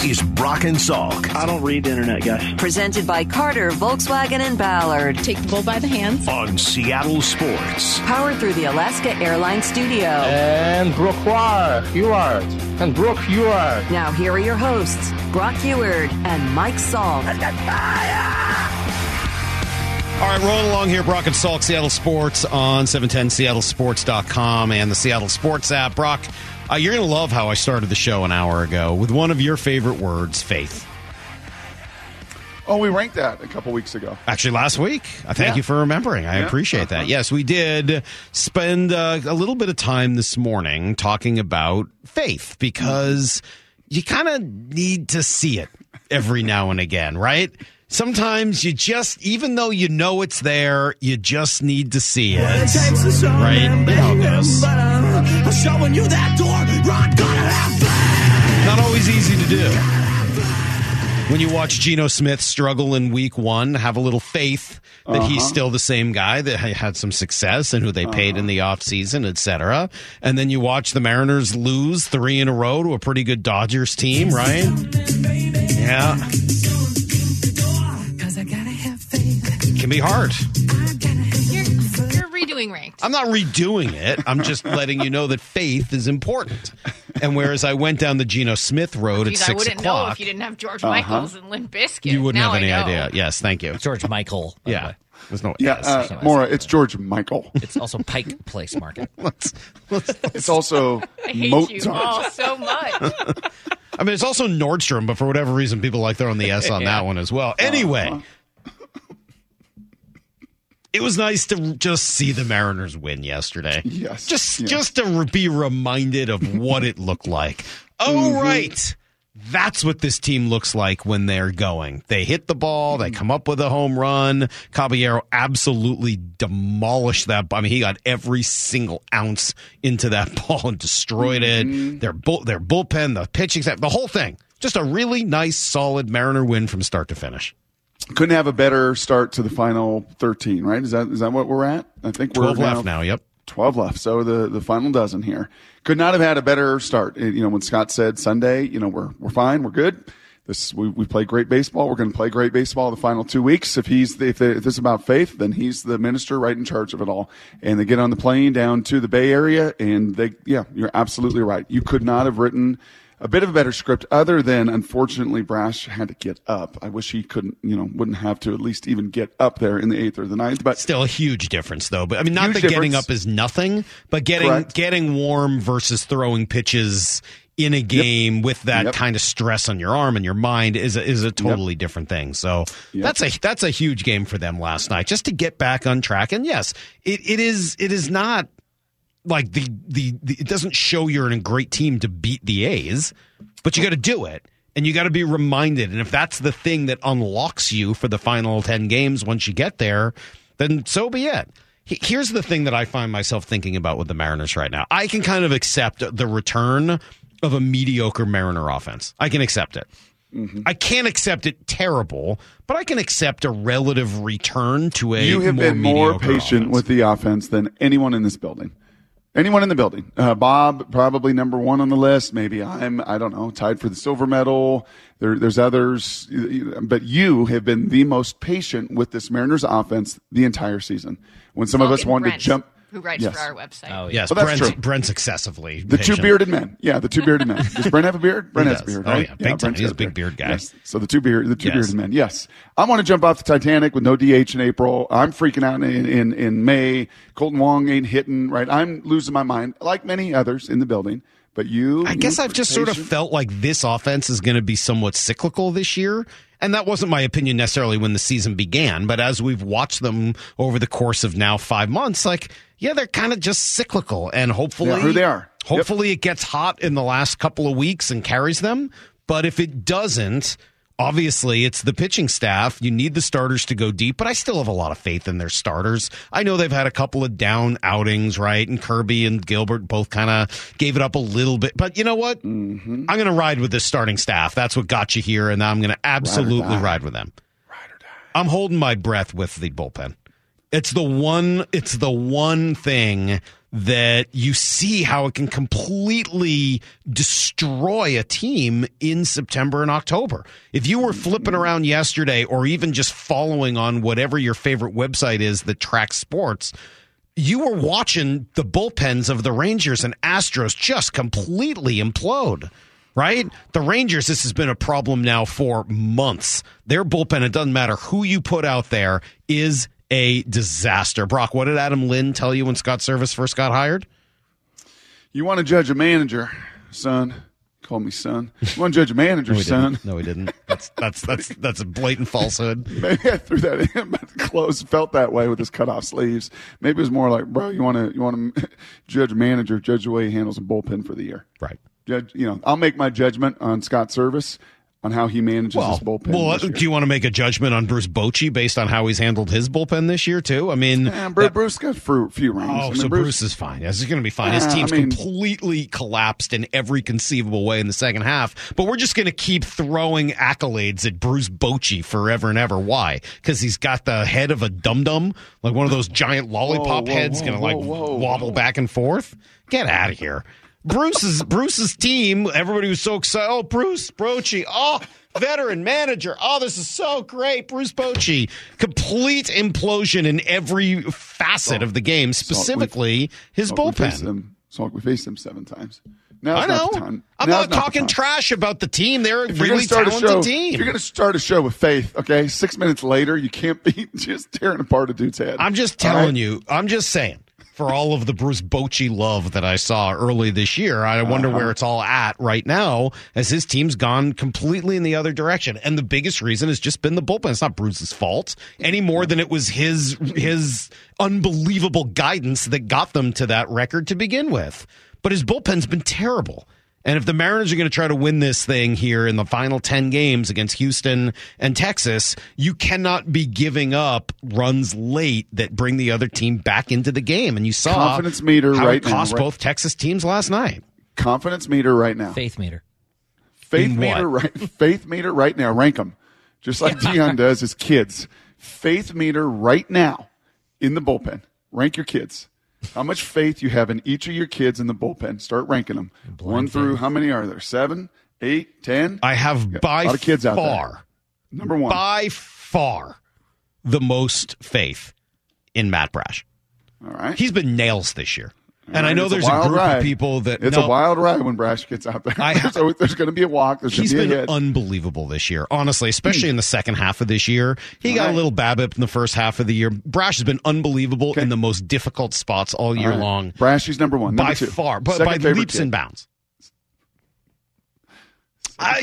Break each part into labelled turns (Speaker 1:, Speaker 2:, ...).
Speaker 1: This is Brock and Salk
Speaker 2: I don't read the internet, guys.
Speaker 3: Presented by Carter, Volkswagen, and Ballard.
Speaker 4: Take the bull by the hands.
Speaker 1: on Seattle Sports.
Speaker 3: Powered through the Alaska Airlines Studio.
Speaker 5: And Brock Huard. And Brock Huard.
Speaker 3: Now, here are your hosts, Brock Huard and Mike Salk.
Speaker 6: All right, rolling along here, Brock and Salk, Seattle Sports on 710seattlesports.com and the Seattle Sports app. Brock, uh, you're going to love how I started the show an hour ago with one of your favorite words, faith.
Speaker 7: Oh, we ranked that a couple weeks ago.
Speaker 6: Actually, last week. I thank
Speaker 7: Yeah.
Speaker 6: you for remembering. I
Speaker 7: Yeah.
Speaker 6: appreciate that.
Speaker 7: Uh-huh.
Speaker 6: Yes, we did spend uh, a little bit of time this morning talking about faith because you kind of need to see it every now and again, right? Sometimes you just, even though you know it's there, you just need to see it. Right? You know how it goes. Not always easy to do. When you watch Geno Smith struggle in week one, have a little faith that he's uh-huh. still the same guy that had some success and who they uh-huh. paid in the offseason, et cetera. And then you watch the Mariners lose three in a row to a pretty good Dodgers team, right? Yeah. It can be hard.
Speaker 4: You're, you're redoing ranked.
Speaker 6: I'm not redoing it. I'm just letting you know that faith is important. And whereas I went down the Geno Smith road at
Speaker 4: Geez, I
Speaker 6: six
Speaker 4: wouldn't know if you didn't have George Michaels and Limp Bizkit.
Speaker 6: you wouldn't
Speaker 4: Now
Speaker 6: have any idea. Yes, thank you.
Speaker 8: George Michael.
Speaker 6: Yeah.
Speaker 8: way.
Speaker 6: There's no
Speaker 7: Yeah,
Speaker 6: yes.
Speaker 7: uh, Maura, it's George Michael.
Speaker 8: It's also Pike Place Market.
Speaker 6: Let's- let's-
Speaker 7: It's also
Speaker 4: I hate
Speaker 7: Mozart.
Speaker 4: you all so much.
Speaker 6: I mean, it's also Nordstrom, but for whatever reason, people like throwing the S on that one as well. Anyway, it was nice to just see the Mariners win yesterday.
Speaker 7: Yes,
Speaker 6: just
Speaker 7: yes.
Speaker 6: just to be reminded of what it looked like. Oh, right. That's what this team looks like when they're going. They hit the ball, they mm-hmm. come up with a home run. Caballero absolutely demolished that. I mean, he got every single ounce into that ball and destroyed it. Mm-hmm. Their bull, their bullpen, the pitching staff, the whole thing. Just a really nice, solid Mariner win from start to finish.
Speaker 7: Couldn't have a better start to the final 13, right? Is that is that what we're at? I think we're
Speaker 6: 12 left now. Yep.
Speaker 7: 12 left. So the, the final dozen here. Could not have had a better start. Uh, You know, when Scott said Sunday, you know, we're, we're fine. We're good. This, we, we play great baseball. We're going to play great baseball the final two weeks. If he's, the, if, the, if this is about faith, then he's the minister right in charge of it all. And they get on the plane down to the Bay Area and they, yeah, you're absolutely right. You could not have written a bit of a better script other than unfortunately Brash had to get up. I wish he couldn't, you know, wouldn't have to at least even get up there in the eighth or the ninth, but
Speaker 6: Still a huge difference, though. But I mean, not that getting up is nothing, but getting
Speaker 7: Correct.
Speaker 6: getting warm versus throwing pitches in a game with that
Speaker 7: Yep.
Speaker 6: kind of stress on your arm and your mind is a, is a totally different thing. So
Speaker 7: Yep.
Speaker 6: that's a that's a huge game for them last night, just to get back on track. And yes, it, it is it is not like the, the the it doesn't show you're in a great team to beat the A's, but you got to do it. And you got to be reminded. And if that's the thing that unlocks you for the final 10 games once you get there, then so be it. Here's the thing that I find myself thinking about with the Mariners right now. I can kind of accept the return of a mediocre Mariner offense. I can accept it. Mm-hmm. I can't accept it terrible, but I can accept a relative return to a
Speaker 7: you have
Speaker 6: more
Speaker 7: been more patient
Speaker 6: offense.
Speaker 7: with the offense than anyone in this building. Anyone in the building. Uh, Bob, probably number one on the list. Maybe I'm, I don't know, tied for the silver medal. There, there's others, but you have been the most patient with this Mariners offense the entire season. When some of us wanted
Speaker 4: Brent,
Speaker 7: to jump.
Speaker 4: Who writes
Speaker 7: Yes.
Speaker 4: for our website?
Speaker 8: Oh, yeah.
Speaker 6: Yes,
Speaker 7: Well, that's
Speaker 6: Brent's,
Speaker 7: true.
Speaker 6: Brent's excessively
Speaker 7: The two bearded men. Yeah, the two bearded men. Does Brent have a beard? Brent has a
Speaker 6: does.
Speaker 7: beard,
Speaker 6: Oh, yeah, big time. He's a big beard guy.
Speaker 7: Yes. So the two beard, the two
Speaker 6: Yes.
Speaker 7: bearded men. Yes. I want to jump off the Titanic with no DH in April. I'm freaking out in, in, in May. Kolten Wong ain't hitting, right? I'm losing my mind, like many others in the building. But you,
Speaker 6: I guess I've just sort of felt like this offense is going to be somewhat cyclical this year. And that wasn't my opinion necessarily when the season began, but as we've watched them over the course of now five months, like, yeah, they're kind of just cyclical. And hopefully,
Speaker 7: who they are. Yep.
Speaker 6: Hopefully, it gets hot in the last couple of weeks and carries them. But if it doesn't, obviously it's the pitching staff. You need the starters to go deep, but I still have a lot of faith in their starters. I know they've had a couple of down outings, right? And Kirby and Gilbert both kind of gave it up a little bit. But you know what?
Speaker 7: Mm-hmm.
Speaker 6: I'm going to ride with this starting staff. That's what got you here, and I'm going to absolutely
Speaker 7: die.
Speaker 6: ride with them. I'm holding my breath with the bullpen. It's the one. It's the one thing that you see how it can completely destroy a team in September and October. If you were flipping around yesterday or even just following on whatever your favorite website is that tracks sports, you were watching the bullpens of the Rangers and Astros just completely implode. Right? The Rangers, this has been a problem now for months. Their bullpen, it doesn't matter who you put out there, is a disaster. Brock, what did Adam Lynn tell you when Scott Servais first got hired?
Speaker 7: You want to judge a manager, son? Call me son. You want to judge a manager,
Speaker 6: No,
Speaker 7: son?
Speaker 6: didn't. No, he didn't. That's that's that's that's a blatant falsehood.
Speaker 7: Maybe I threw that in, but the clothes felt that way with his cut off sleeves. Maybe it was more like, bro, you want to you want to judge a manager, judge the way he handles a bullpen for the year.
Speaker 6: Right.
Speaker 7: Judge, you know, I'll make my judgment on Scott Servais on how he manages
Speaker 6: Well,
Speaker 7: his bullpen.
Speaker 6: well,
Speaker 7: this
Speaker 6: do you want to make a judgment on Bruce Bochy based on how he's handled his bullpen this year too? I mean,
Speaker 7: Yeah, Bruce, Bruce got a few, few rings. Oh, I
Speaker 6: Oh,
Speaker 7: mean,
Speaker 6: so Bruce, is fine. Yes, he's going to be fine. His team's
Speaker 7: I mean-
Speaker 6: completely collapsed in every conceivable way in the second half. But we're just going to keep throwing accolades at Bruce Bochy forever and ever. Why? Because he's got the head of a dum dum, like one of those giant lollipop
Speaker 7: whoa,
Speaker 6: heads, going to like
Speaker 7: whoa, whoa,
Speaker 6: wobble
Speaker 7: whoa.
Speaker 6: back and forth. Get out of here. Bruce's Bruce's team. Everybody was so excited. Oh, Bruce Bochy. Oh, veteran manager. Oh, this is so great. Bruce Bochy. Complete implosion in every facet of the game, specifically his
Speaker 7: Salk, we faced
Speaker 6: bullpen.
Speaker 7: them. We faced them seven times. Now
Speaker 6: I know.
Speaker 7: Not.
Speaker 6: I'm not talking trash about the team. They're a
Speaker 7: If
Speaker 6: really talented
Speaker 7: show,
Speaker 6: team.
Speaker 7: if you're going to start a show with faith, okay, six minutes later, you can't be just tearing apart a dude's head.
Speaker 6: I'm just telling
Speaker 7: right?
Speaker 6: you. I'm just saying. For all of the Bruce Bochy love that I saw early this year, I wonder
Speaker 7: Uh-huh.
Speaker 6: where it's all at right now as his team's gone completely in the other direction. And the biggest reason has just been the bullpen. It's not Bruce's fault any more than it was his his unbelievable guidance that got them to that record to begin with. But his bullpen's been terrible. And if the Mariners are going to try to win this thing here in the final 10 games against Houston and Texas, you cannot be giving up runs late that bring the other team back into the game. And you saw
Speaker 7: Confidence meter
Speaker 6: how
Speaker 7: right
Speaker 6: it cost
Speaker 7: now, right?
Speaker 6: both Texas teams last night.
Speaker 7: confidence meter right now.
Speaker 8: Faith meter.
Speaker 7: Faith
Speaker 6: In
Speaker 7: meter
Speaker 6: what?
Speaker 7: right. Faith meter right now. Rank them, just like Dion does his kids. Faith meter right now in the bullpen. Rank your kids. How much faith you have in each of your kids in the bullpen? Start ranking them. One through how many are there? Seven, eight, ten.
Speaker 6: I have
Speaker 7: a
Speaker 6: by
Speaker 7: lot of kids out there.
Speaker 6: far,
Speaker 7: Number one.
Speaker 6: by far, the most faith in Matt Brash.
Speaker 7: All right.
Speaker 6: He's been nails this year. And I know
Speaker 7: it's
Speaker 6: there's a,
Speaker 7: wild
Speaker 6: group
Speaker 7: ride.
Speaker 6: of people that
Speaker 7: it's
Speaker 6: no,
Speaker 7: a wild ride when Brash gets out there.
Speaker 6: I-
Speaker 7: there's, there's going to be a walk. There's
Speaker 6: He's
Speaker 7: be
Speaker 6: been
Speaker 7: a
Speaker 6: unbelievable this year, honestly, especially hmm. in the second half of this year. He got
Speaker 7: right.
Speaker 6: a little BABIP in the first half of the year. Brash has been unbelievable in the most difficult spots all year
Speaker 7: All right.
Speaker 6: long.
Speaker 7: Brashy's number one. Number
Speaker 6: by
Speaker 7: two.
Speaker 6: far, but
Speaker 7: Second
Speaker 6: by leaps
Speaker 7: kid.
Speaker 6: and bounds.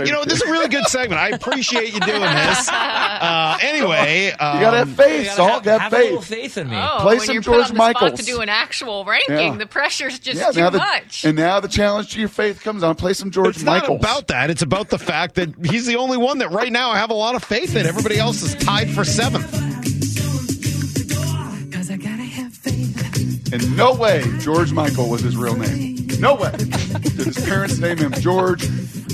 Speaker 6: I, you know, this is a really good segment. I appreciate you doing this. Uh, anyway, um,
Speaker 7: You got to have faith.
Speaker 8: You gotta
Speaker 7: Salt,
Speaker 8: have,
Speaker 7: have,
Speaker 8: have a little
Speaker 7: faith.
Speaker 8: faith in me.
Speaker 4: Oh,
Speaker 7: Play
Speaker 4: when
Speaker 7: some George
Speaker 4: put on the spot
Speaker 7: Michaels.
Speaker 4: to do an actual ranking,
Speaker 7: Yeah.
Speaker 4: the pressure's just
Speaker 7: Yeah,
Speaker 4: too
Speaker 7: now the,
Speaker 4: much.
Speaker 7: and now the challenge to your faith comes on. Play some George
Speaker 6: It's
Speaker 7: Michaels.
Speaker 6: not about that. It's about the fact that he's the only one that right now I have a lot of faith in. Everybody else is tied for seventh.
Speaker 7: In no way, George Michael was his real name. No way. Did his parents name him George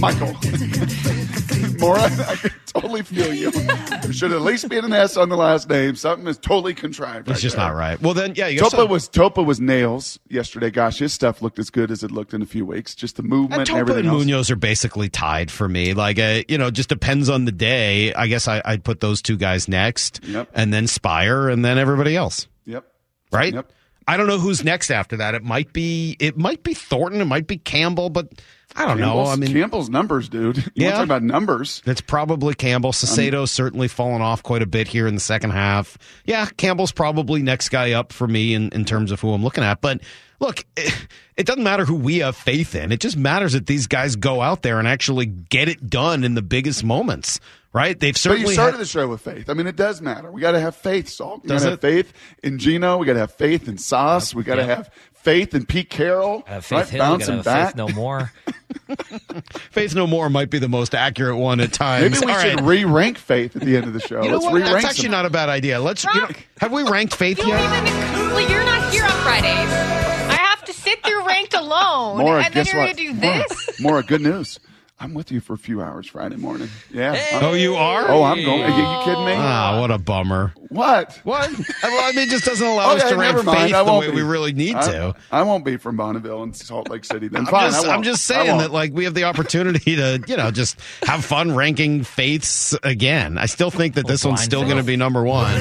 Speaker 7: Michael? Mora, I can totally feel you. There should at least be an S on the last name. Something is totally contrived.
Speaker 6: It's
Speaker 7: right
Speaker 6: just
Speaker 7: there.
Speaker 6: not right. Well, then, yeah, you
Speaker 7: Topa
Speaker 6: some-
Speaker 7: was Topa was nails yesterday. Gosh, his stuff looked as good as it looked in a few weeks. Just the movement,
Speaker 6: And
Speaker 7: and
Speaker 6: Topa
Speaker 7: everything
Speaker 6: and
Speaker 7: else.
Speaker 6: Munoz are basically tied for me. Like, uh, you know, just depends on the day. I guess I, I'd put those two guys next,
Speaker 7: Yep.
Speaker 6: and then Speier, and then everybody else.
Speaker 7: Yep.
Speaker 6: Right?
Speaker 7: Yep.
Speaker 6: I don't know who's next after that. It might be it might be Thornton. It might be Campbell, but I don't know.
Speaker 7: Campbell's,
Speaker 6: I mean,
Speaker 7: Campbell's numbers, dude. You
Speaker 6: Yeah.
Speaker 7: talk about numbers?
Speaker 6: It's probably Campbell. Um, Saucedo's certainly fallen off quite a bit here in the second half. Yeah, Campbell's probably next guy up for me in, in terms of who I'm looking at. But look, it, it doesn't matter who we have faith in. It just matters that these guys go out there and actually get it done in the biggest moments, right? They've certainly.
Speaker 7: But you started
Speaker 6: had-
Speaker 7: the show with faith. I mean, it does matter. We got to have faith, Salt. We got to have faith in Geno. We got to have faith in Sauce. We got to
Speaker 8: Yeah.
Speaker 7: have faith in Pete Carroll.
Speaker 8: Uh, Faith
Speaker 7: right?
Speaker 8: Hill,
Speaker 7: Bouncing
Speaker 8: gotta have
Speaker 7: back.
Speaker 8: Faith no more.
Speaker 6: Faith No More might be the most accurate one at times.
Speaker 7: Maybe we
Speaker 6: All
Speaker 7: should
Speaker 6: right.
Speaker 7: re-rank faith at the end of the show.
Speaker 6: You know
Speaker 7: Let's
Speaker 6: what?
Speaker 7: re-rank
Speaker 6: That's actually
Speaker 7: some.
Speaker 6: not a bad idea. Let's. You know, have we ranked Faith
Speaker 4: you
Speaker 6: yet?
Speaker 4: even. You're not here on Fridays. I have to sit through ranked alone,
Speaker 7: More,
Speaker 4: and then
Speaker 7: guess
Speaker 4: you're going to do
Speaker 7: Maura,
Speaker 4: this.
Speaker 7: Maura, good news. I'm with you for a few hours Friday morning. Yeah. I'm-
Speaker 6: Oh, you are?
Speaker 7: oh, I'm going. Are you, you kidding me?
Speaker 6: Ah, what a bummer.
Speaker 7: what?
Speaker 6: What? well, I mean, it just doesn't allow us
Speaker 7: Okay,
Speaker 6: to rank
Speaker 7: never mind.
Speaker 6: faith
Speaker 7: I
Speaker 6: the
Speaker 7: won't
Speaker 6: way
Speaker 7: be.
Speaker 6: we really need
Speaker 7: I,
Speaker 6: to.
Speaker 7: I won't be from Bonneville and Salt Lake City. Then
Speaker 6: I'm
Speaker 7: fine.
Speaker 6: just,
Speaker 7: I won't.
Speaker 6: I'm just saying that like we have the opportunity to, you know, just have fun ranking faiths again. I still think that this one's still going to be number one.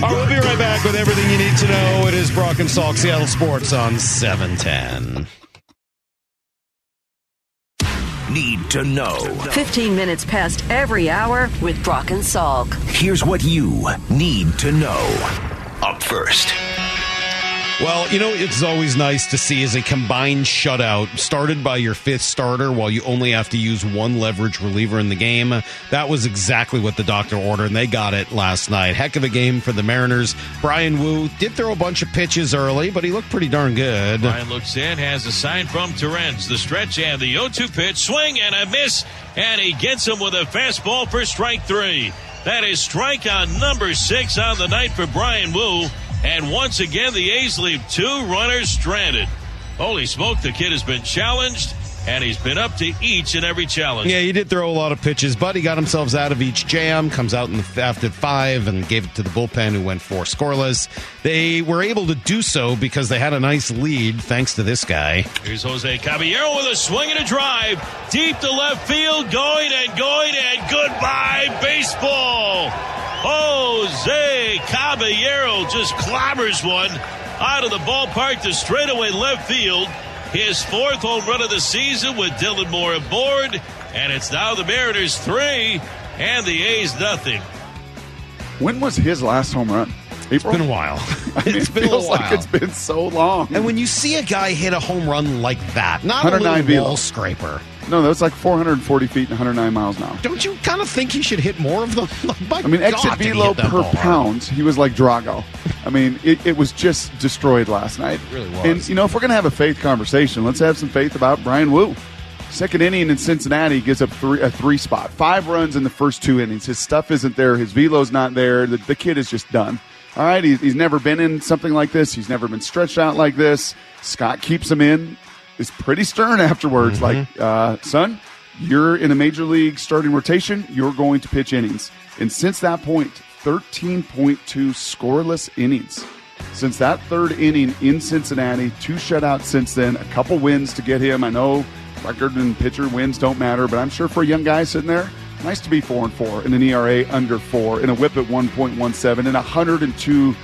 Speaker 6: All right, we'll be right back with everything you need to know. It is Brock and Salk, Seattle Sports on 710.
Speaker 1: Need to know.
Speaker 3: 15 minutes past every hour with Brock and Salk.
Speaker 1: Here's what you need to know. Up first.
Speaker 6: Well, you know, it's always nice to see as a combined shutout started by your fifth starter while you only have to use one leverage reliever in the game. That was exactly what the doctor ordered, and they got it last night. Heck of a game for the Mariners. Bryan Woo did throw a bunch of pitches early, but he looked pretty darn good.
Speaker 2: Ryan looks in, has a sign from Terens. The stretch and the 0 2 pitch, swing and a miss, and he gets him with a fastball for strike three. That is strike on number six on the night for Bryan Woo. And once again, the A's leave two runners stranded. Holy smoke, the kid has been challenged, and he's been up to each and every challenge.
Speaker 6: Yeah, he did throw a lot of pitches, but he got himself out of each jam. Comes out in the, after five and gave it to the bullpen, who went four scoreless. They were able to do so because they had a nice lead, thanks to this guy.
Speaker 2: Here's Jose Caballero with a swing and a drive. Deep to left field, going and going, and goodbye, baseball. Jose Caballero just clobbers one out of the ballpark to straightaway left field. His fourth home run of the season with Dylan Moore aboard. And it's now the Mariners three and the A's nothing.
Speaker 7: When was his last home run? April.
Speaker 6: It's been a while.
Speaker 7: I mean,
Speaker 6: it's
Speaker 7: it
Speaker 6: been a
Speaker 7: feels
Speaker 6: while.
Speaker 7: like it's been so long.
Speaker 6: and when you see a guy hit a home run like that, not a little wall scraper,
Speaker 7: no, that's like 440 feet and 109 miles an hour.
Speaker 6: don't you kind of think he should hit more of them?
Speaker 7: I mean, exit
Speaker 6: God,
Speaker 7: velo per pound, he was like Drago. I mean, it, it was just destroyed last night. It
Speaker 6: really was.
Speaker 7: And, you know, if we're going to have a faith conversation, let's have some faith about Bryan Woo. Second inning in Cincinnati gives up three, a three spot. Five runs in the first two innings. His stuff isn't there. His velo's not there. The, the kid is just done. All right, he's, he's never been in something like this. He's never been stretched out like this. Scott keeps him in. Is pretty stern afterwards. Like, uh, son, you're in a major league starting rotation. You're going to pitch innings. And since that point, 13.2 scoreless innings. Since that third inning in Cincinnati, two shutouts since then, a couple wins to get him. I know record and pitcher wins don't matter, but I'm sure for a young guy sitting there, nice to be four and four in an ERA under four, in a WHIP at 1.17, and 102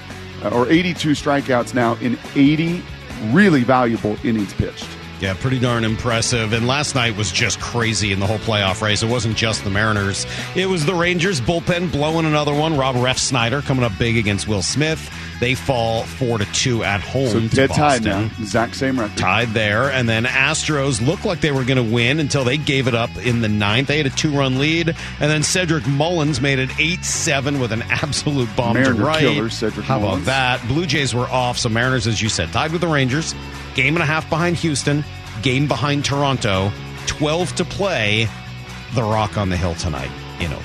Speaker 7: uh, or 82 strikeouts now in 80 really valuable innings pitched.
Speaker 6: Yeah, pretty darn impressive. And last night was just crazy in the whole playoff race. It wasn't just the Mariners, it was the Rangers bullpen blowing another one. Rob Refsnyder coming up big against Will Smith. They fall four to two at home.
Speaker 7: So dead tied now. Exact same record.
Speaker 6: Tied there, and then Astros looked like they were going to win until they gave it up in the ninth. They had a two-run lead, and then Cedric Mullins made it eight-seven with an absolute bomb
Speaker 7: Mariner
Speaker 6: to right.
Speaker 7: killer, Cedric
Speaker 6: How
Speaker 7: Mullins.
Speaker 6: about that? Blue Jays were off, so Mariners, as you said, tied with the Rangers. Game and a half behind Houston. Game behind Toronto. Twelve to play. The Rock on the Hill tonight. You know.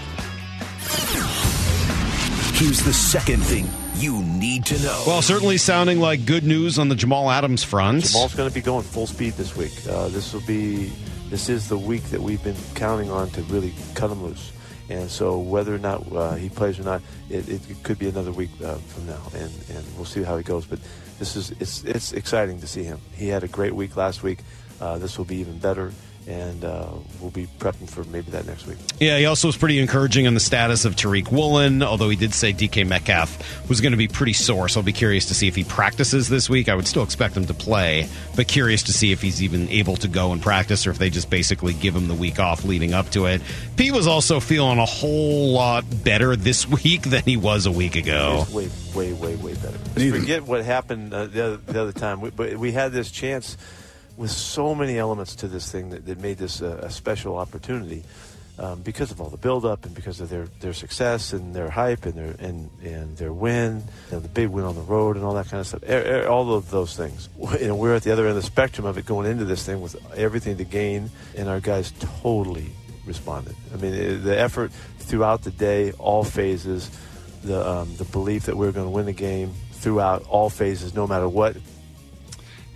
Speaker 1: Here's the second thing you need to know.
Speaker 6: Well, certainly sounding like good news on the Jamal Adams front.
Speaker 9: Jamal's going to be going full speed this week. Uh, this will be this is the week that we've been counting on to really cut him loose. And so, whether or not uh, he plays or not, it, it could be another week uh, from now, and, and we'll see how he goes. But this is it's it's exciting to see him. He had a great week last week. Uh, this will be even better, and uh, we'll be prepping for maybe that next week.
Speaker 6: Yeah, he also was pretty encouraging on the status of Tariq Woolen, although he did say DK Metcalf was going to be pretty sore. So I'll be curious to see if he practices this week. I would still expect him to play, but curious to see if he's even able to go and practice or if they just basically give him the week off leading up to it. Pete was also feeling a whole lot better this week than he was a week ago.
Speaker 9: It's way, way, way, way better. Forget what happened uh, the, other, the other time. We, but we had this chance with so many elements to this thing that, that made this a, a special opportunity um, because of all the buildup and because of their, their success and their hype and their and, and their win, you know, the big win on the road and all that kind of stuff. E- e- All of those things. You know, we're at the other end of the spectrum of it going into this thing with everything to gain, and our guys totally responded. I mean, the effort throughout the day, all phases, the um, the belief that we are going to win the game throughout all phases, no matter what.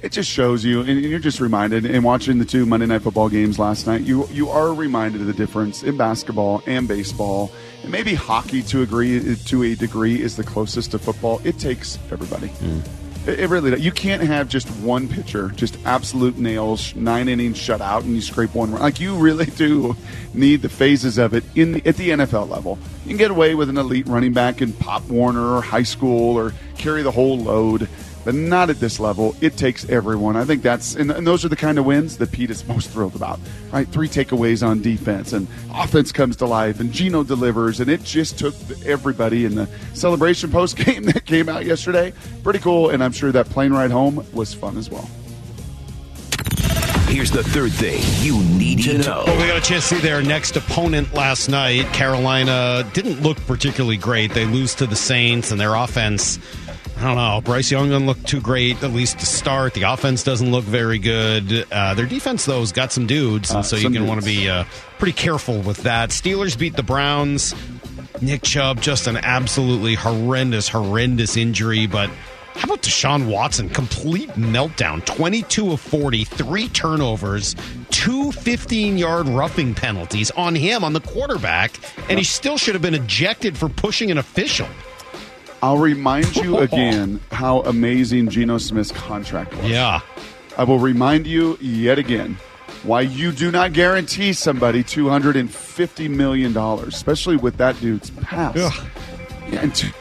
Speaker 7: It just shows you, and you're just reminded. And watching the two Monday Night Football games last night, you you are reminded of the difference in basketball and baseball, and maybe hockey to agree to a degree is the closest to football. It takes everybody. Hmm. It, it really does. You can't have just one pitcher, just absolute nails, nine innings shutout, and you scrape one run. Like you really do need the phases of it in the, at the NFL level. You can get away with an elite running back in Pop Warner or high school or carry the whole load, but not at this level. It takes everyone. I think that's and, and those are the kind of wins that Pete is most thrilled about. Right, three takeaways on defense, and offense comes to life, and Geno delivers, and it just took everybody in the celebration post game that came out yesterday. Pretty cool, and I'm sure that plane ride home was fun as well.
Speaker 1: Here's the third thing you need to know.
Speaker 6: Well, we got a chance to see their next opponent last night. Carolina didn't look particularly great. They lose to the Saints, and their offense. I don't know. Bryce Young doesn't look too great, at least to start. The offense doesn't look very good. Uh, their defense, though, has got some dudes, and
Speaker 7: Uh,
Speaker 6: so you're going to want to be uh, pretty careful with that. Steelers beat the Browns. Nick Chubb, just an absolutely horrendous, horrendous injury, but. How about Deshaun Watson? Complete meltdown. 22 of 40, three turnovers, two 15 yard roughing penalties on him, on the quarterback, and he still should have been ejected for pushing an official.
Speaker 7: I'll remind you again how amazing Geno Smith's contract was.
Speaker 6: Yeah.
Speaker 7: I will remind you yet again why you do not guarantee somebody $250 million, especially with that dude's past. Yeah, and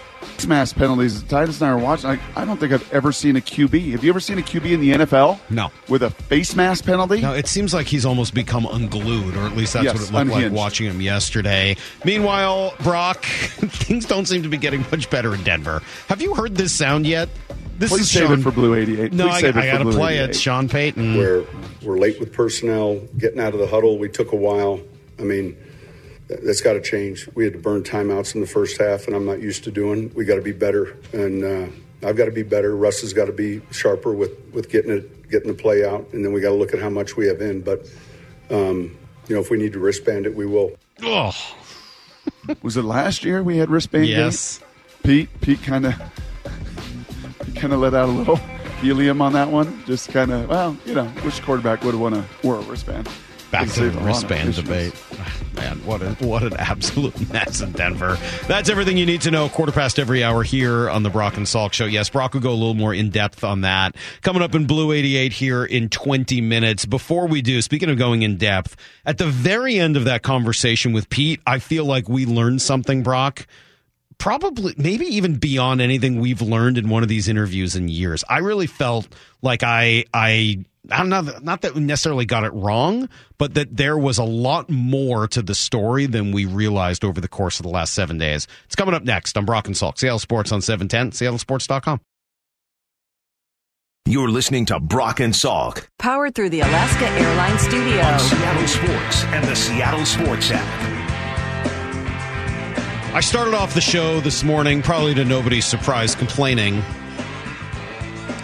Speaker 7: two mass penalties. Titus and I are watching. I, I don't think I've ever seen a QB. Have you ever seen a QB in the NFL?
Speaker 6: No.
Speaker 7: With a face mask penalty?
Speaker 6: Now, it seems like he's almost become unglued, or at least that's
Speaker 7: Yes,
Speaker 6: what it looked
Speaker 7: unhinged.
Speaker 6: like watching him yesterday. Meanwhile, Brock, things don't seem to be getting much better in Denver. Have you heard this sound yet? This
Speaker 7: Please
Speaker 6: is
Speaker 7: save
Speaker 6: Sean-
Speaker 7: it for Blue 88.
Speaker 6: No,
Speaker 7: Please
Speaker 6: I,
Speaker 7: save it
Speaker 6: I got to play
Speaker 7: 88.
Speaker 6: it. Sean Payton.
Speaker 10: where we're late with personnel, getting out of the huddle. We took a while. I mean, th- that's got to change. We had to burn timeouts in the first half, and I'm not used to doing. We got to be better, and uh, I've got to be better. Russ has got to be sharper with with getting it, getting the play out, and then we got to look at how much we have in. But um, you know, if we need to wristband it, we will.
Speaker 6: Oh,
Speaker 7: Was it last year we had wristband?
Speaker 6: yes.
Speaker 7: game? Pete. Pete kind of, kind of let out a little helium on that one. Just kind of, well, you know, which quarterback would have won a wore a wristband?
Speaker 6: Back to the
Speaker 7: a lot of
Speaker 6: wristband debate. Man, what a what an absolute mess in Denver. That's everything you need to know. Quarter past every hour here on the Brock and Salk Show. Yes, Brock will go a little more in depth on that. Coming up in Blue 88 here in 20 minutes. Before we do, speaking of going in depth, at the very end of that conversation with Pete, I feel like we learned something, Brock probably maybe even beyond anything we've learned in one of these interviews in years. I really felt like I I I don't know not that we necessarily got it wrong, but that there was a lot more to the story than we realized over the course of the last seven days. It's coming up next on Brock and Salk, Seattle Sports on 710, seattlesports.com.
Speaker 1: You're listening to Brock and Salk
Speaker 3: Powered through the Alaska Airlines
Speaker 1: on
Speaker 3: Studio.
Speaker 1: Seattle Sports and the Seattle Sports app.
Speaker 6: I started off the show this morning, probably to nobody's surprise, complaining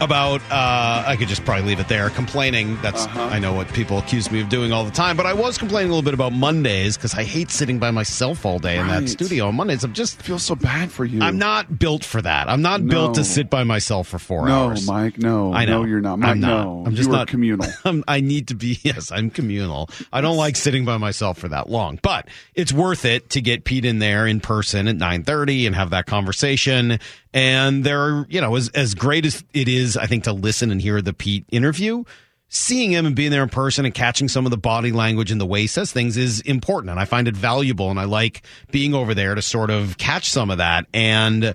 Speaker 6: about uh, I could just probably leave it there. Complaining. That's I know what people accuse me of doing all the time, but I was complaining a little bit about Mondays because I hate sitting by myself all day in that studio on Mondays. I'm just
Speaker 7: I feel so bad for you.
Speaker 6: I'm not built for that. I'm not built to sit by myself for four
Speaker 7: No,
Speaker 6: hours.
Speaker 7: No, Mike. No,
Speaker 6: I know
Speaker 7: No, you're not. Mike,
Speaker 6: I'm not.
Speaker 7: No,
Speaker 6: I'm just
Speaker 7: are
Speaker 6: not
Speaker 7: communal.
Speaker 6: I'm, I need to be. Yes, I'm communal. I don't like sitting by myself for that long, but it's worth it to get Pete in there in person at 9:30 and have that conversation. And there, you know, as as great as it is, I think to listen and hear the Pete interview. Seeing him and being there in person and catching some of the body language and the way he says things is important. And I find it valuable. And I like being over there to sort of catch some of that. And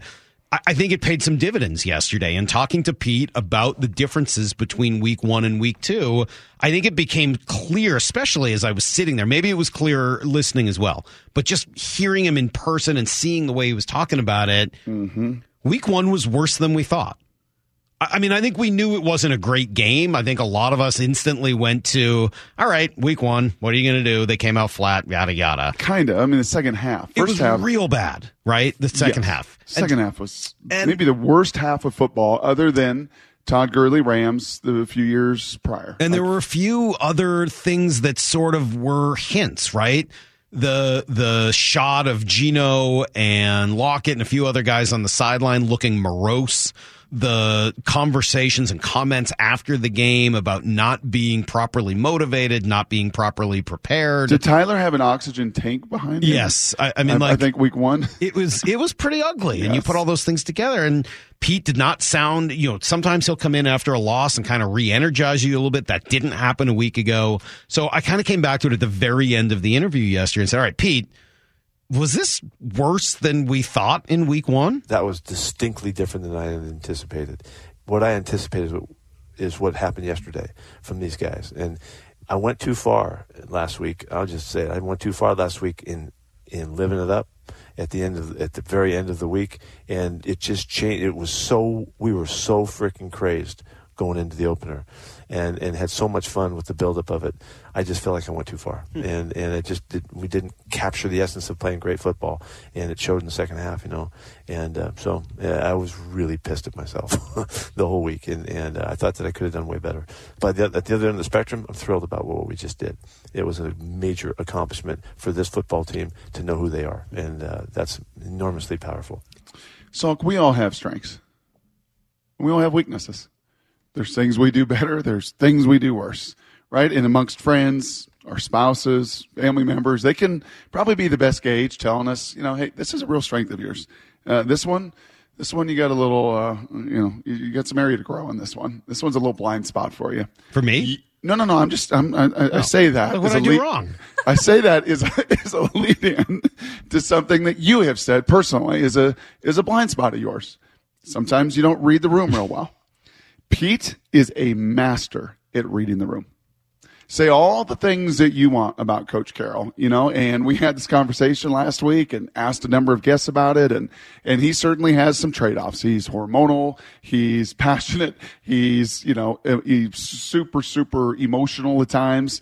Speaker 6: I- I think it paid some dividends yesterday. And talking to Pete about the differences between week one and week two, I think it became clear, especially as I was sitting there. Maybe it was clear listening as well, but just hearing him in person and seeing the way he was talking about it, mm-hmm. week one was worse than we thought. I mean, I think we knew it wasn't a great game. I think a lot of us instantly went to, all right, week one, what are you going to do? They came out flat, yada, yada.
Speaker 7: kind of. I mean, the second half.
Speaker 6: It
Speaker 7: First
Speaker 6: was
Speaker 7: half.
Speaker 6: real bad, right? The second
Speaker 7: Yes.
Speaker 6: half.
Speaker 7: Second half was
Speaker 6: and-
Speaker 7: maybe the worst half of football, other than Todd Gurley Rams the few years prior.
Speaker 6: And there were a few other things that sort of were hints, right? The the shot of Geno and Lockett and a few other guys on the sideline looking morose. The conversations and comments after the game about not being properly motivated, not being properly prepared.
Speaker 7: Did Tyler have an oxygen tank behind him?
Speaker 6: Yes, I, I mean, like
Speaker 7: I think week one.
Speaker 6: it was it was pretty ugly, and you put all those things together, and Pete did not sound. You know, sometimes he'll come in after a loss and kind of re-energize you a little bit. That didn't happen a week ago, so I kind of came back to it at the very end of the interview yesterday and said, "All right, Pete." Was this worse than we thought in week one?
Speaker 9: that was distinctly different than I had anticipated. What I anticipated is what happened yesterday from these guys, and I went too far last week. I'll just say it. I went too far last week in in living it up at the end of at the very end of the week, and it just changed. It was so we were so freaking crazed going into the opener, and and had so much fun with the buildup of it. I just feel like I went too far, and and it just did, we didn't capture the essence of playing great football, and it showed in the second half, you know. And uh, so yeah, I was really pissed at myself the whole week, and and uh, I thought that I could have done way better. But the, at the other end of the spectrum, I'm thrilled about what we just did. It was a major accomplishment for this football team to know who they are, and uh, that's enormously powerful.
Speaker 7: So we all have strengths. We all have weaknesses. There's things we do better. There's things we do worse, right? And amongst friends, our spouses, family members, they can probably be the best gauge telling us, you know, hey, this is a real strength of yours. Uh, this one, this one, you got a little, uh, you know, you, you got some area to grow in this one. This one's a little blind spot for you.
Speaker 6: For me?
Speaker 7: No, no, no. I'm just, I'm, I, I, I say that.
Speaker 6: What did I do
Speaker 7: lead-
Speaker 6: wrong?
Speaker 7: I say that is is a lead in to something that you have said personally is a is a blind spot of yours. Sometimes you don't read the room real well. Pete is a master at reading the room. Say all the things that you want about Coach Carroll, you know, and we had this conversation last week and asked a number of guests about it. And, and he certainly has some trade offs. He's hormonal. He's passionate. He's, you know, eh, he's super, super emotional at times.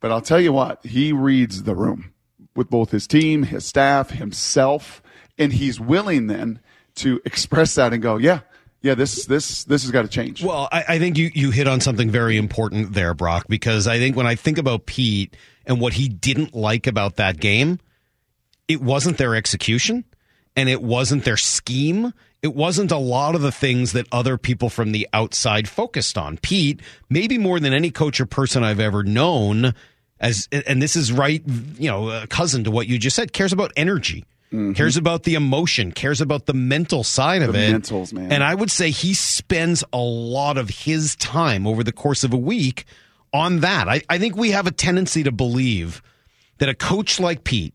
Speaker 7: But I'll tell you what, he reads the room with both his team, his staff, himself, and he's willing then to express that and go, yeah, yeah, this, this, this has got to change.
Speaker 6: Well, I, I think you, you hit on something very important there, Brock, because I think when I think about Pete and what he didn't like about that game, it wasn't their execution and it wasn't their scheme. It wasn't a lot of the things that other people from the outside focused on. Pete, maybe more than any coach or person I've ever known, as and this is right, you know, a cousin to what you just said, cares about energy. Mm-hmm. Cares about the emotion, cares about the mental side of
Speaker 7: The
Speaker 6: it.
Speaker 7: mentals, man.
Speaker 6: And I would say he spends a lot of his time over the course of a week on that. I, I think we have a tendency to believe that a coach like Pete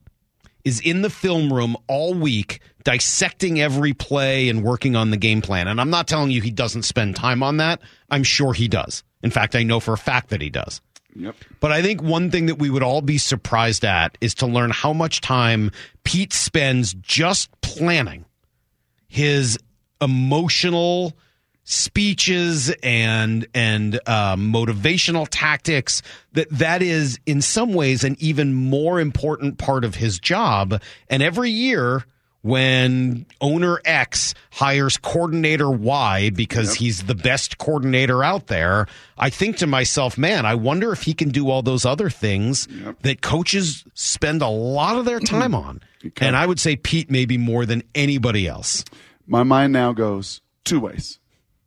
Speaker 6: is in the film room all week dissecting every play and working on the game plan. And I'm not telling you he doesn't spend time on that. I'm sure he does. In fact, I know for a fact that he does.
Speaker 7: Yep.
Speaker 6: But I think one thing that we would all be surprised at is to learn how much time Pete spends just planning his emotional speeches and and um, motivational tactics that that is in some ways an even more important part of his job and every year when owner X hires coordinator Y because he's the best coordinator out there, I think to myself, man, I wonder if he can do all those other things that coaches spend a lot of their mm-hmm. time on. And I would say Pete maybe more than anybody else.
Speaker 7: my mind now goes two ways.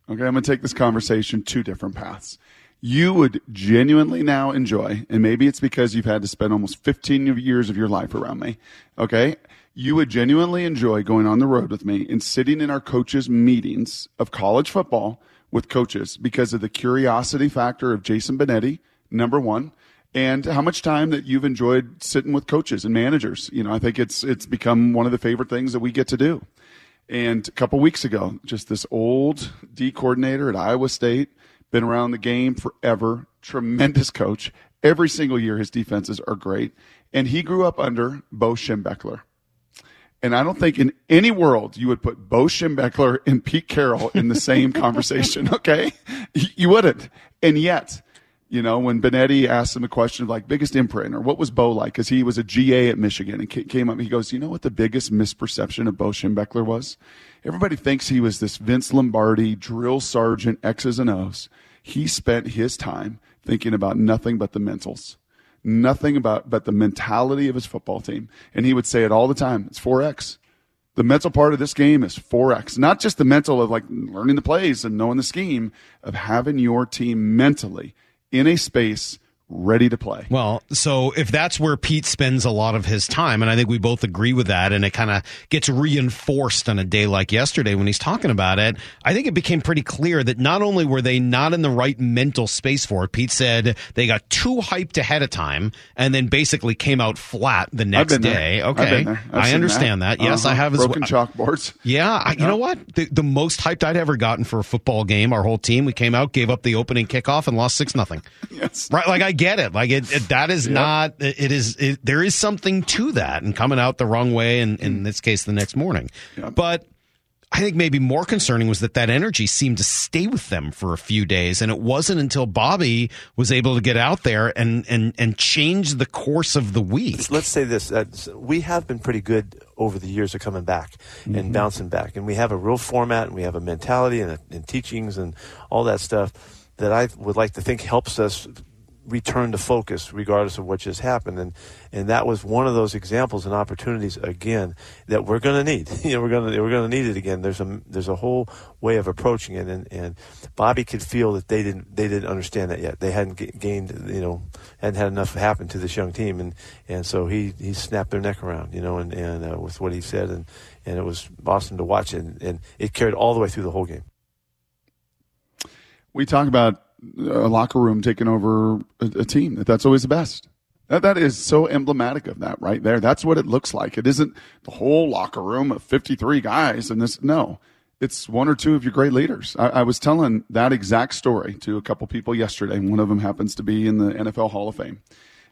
Speaker 7: Okay, I'm going to take this conversation two different paths. You would genuinely now enjoy, and maybe it's because you've had to spend almost 15 years of your life around me. Okay, you would genuinely enjoy going on the road with me and sitting in our coaches' meetings of college football with coaches because of the curiosity factor of Jason Benetti, number one, and how much time that you've enjoyed sitting with coaches and managers. You know, I think it's it's become one of the favorite things that we get to do. And a couple weeks ago, just this old D coordinator at Iowa State, been around the game forever, tremendous coach. Every single year, his defenses are great. And he grew up under Bo Schembechler. And I don't think in any world you would put Bo Schembechler and Pete Carroll in the same conversation, okay? You wouldn't. And yet, you know, when Benetti asked him a question of like biggest imprint or what was Bo like? Because he was a GA at Michigan and came up, he goes, you know what the biggest misperception of Bo Schembechler was? Everybody thinks he was this Vince Lombardi drill sergeant X's and O's. He spent his time thinking about nothing but the mentals nothing about but the mentality of his football team. And he would say it all the time. It's 4X. The mental part of this game is 4x. Not just the mental of like learning the plays and knowing the scheme, of having your team mentally in a space ready to play.
Speaker 6: Well, so if that's where Pete spends a lot of his time, and I think we both agree with that, and it kind of gets reinforced on a day like yesterday when he's talking about it, I think it became pretty clear that not only were they not in the right mental space for it, Pete said they got too hyped ahead of time and then basically came out flat the next
Speaker 7: there.
Speaker 6: day. Okay.
Speaker 7: there. I've
Speaker 6: I understand that. Yes,
Speaker 7: Uh-huh.
Speaker 6: I have as
Speaker 7: broken
Speaker 6: well.
Speaker 7: chalkboards.
Speaker 6: Yeah, I, you know what? The, the most hyped I'd ever gotten for a football game, our whole team, we came out, gave up the opening kickoff, and lost six nothing.
Speaker 7: Yes.
Speaker 6: Right, like I get it. Like it, it that is not. It is. It, there is something to that, and coming out the wrong way, and in this case, the next morning. But I think maybe more concerning was that that energy seemed to stay with them for a few days, and it wasn't until Bobby was able to get out there and and and change the course of the week.
Speaker 9: Let's say this: uh, we have been pretty good over the years of coming back and bouncing back, and we have a real format, and we have a mentality and, and teachings and all that stuff that I would like to think helps us return to focus regardless of what just happened. And and that was one of those examples and opportunities again that we're going to need. You know we're going to we're going to need it again. There's a there's a whole way of approaching it. And and Bobby could feel that they didn't they didn't understand that yet. They hadn't g- gained you know hadn't had enough happen to this young team. And and so he he snapped their neck around you know and and uh, with what he said. And and it was awesome to watch. And and it carried all the way through the whole game.
Speaker 7: We talk about a locker room taking over a, a team. That that's always the best. That that is so emblematic of that right there. That's what it looks like. It isn't the whole locker room of fifty three guys and this. No, it's one or two of your great leaders. I, I was telling that exact story to a couple people yesterday. One of them happens to be in the NFL Hall of Fame,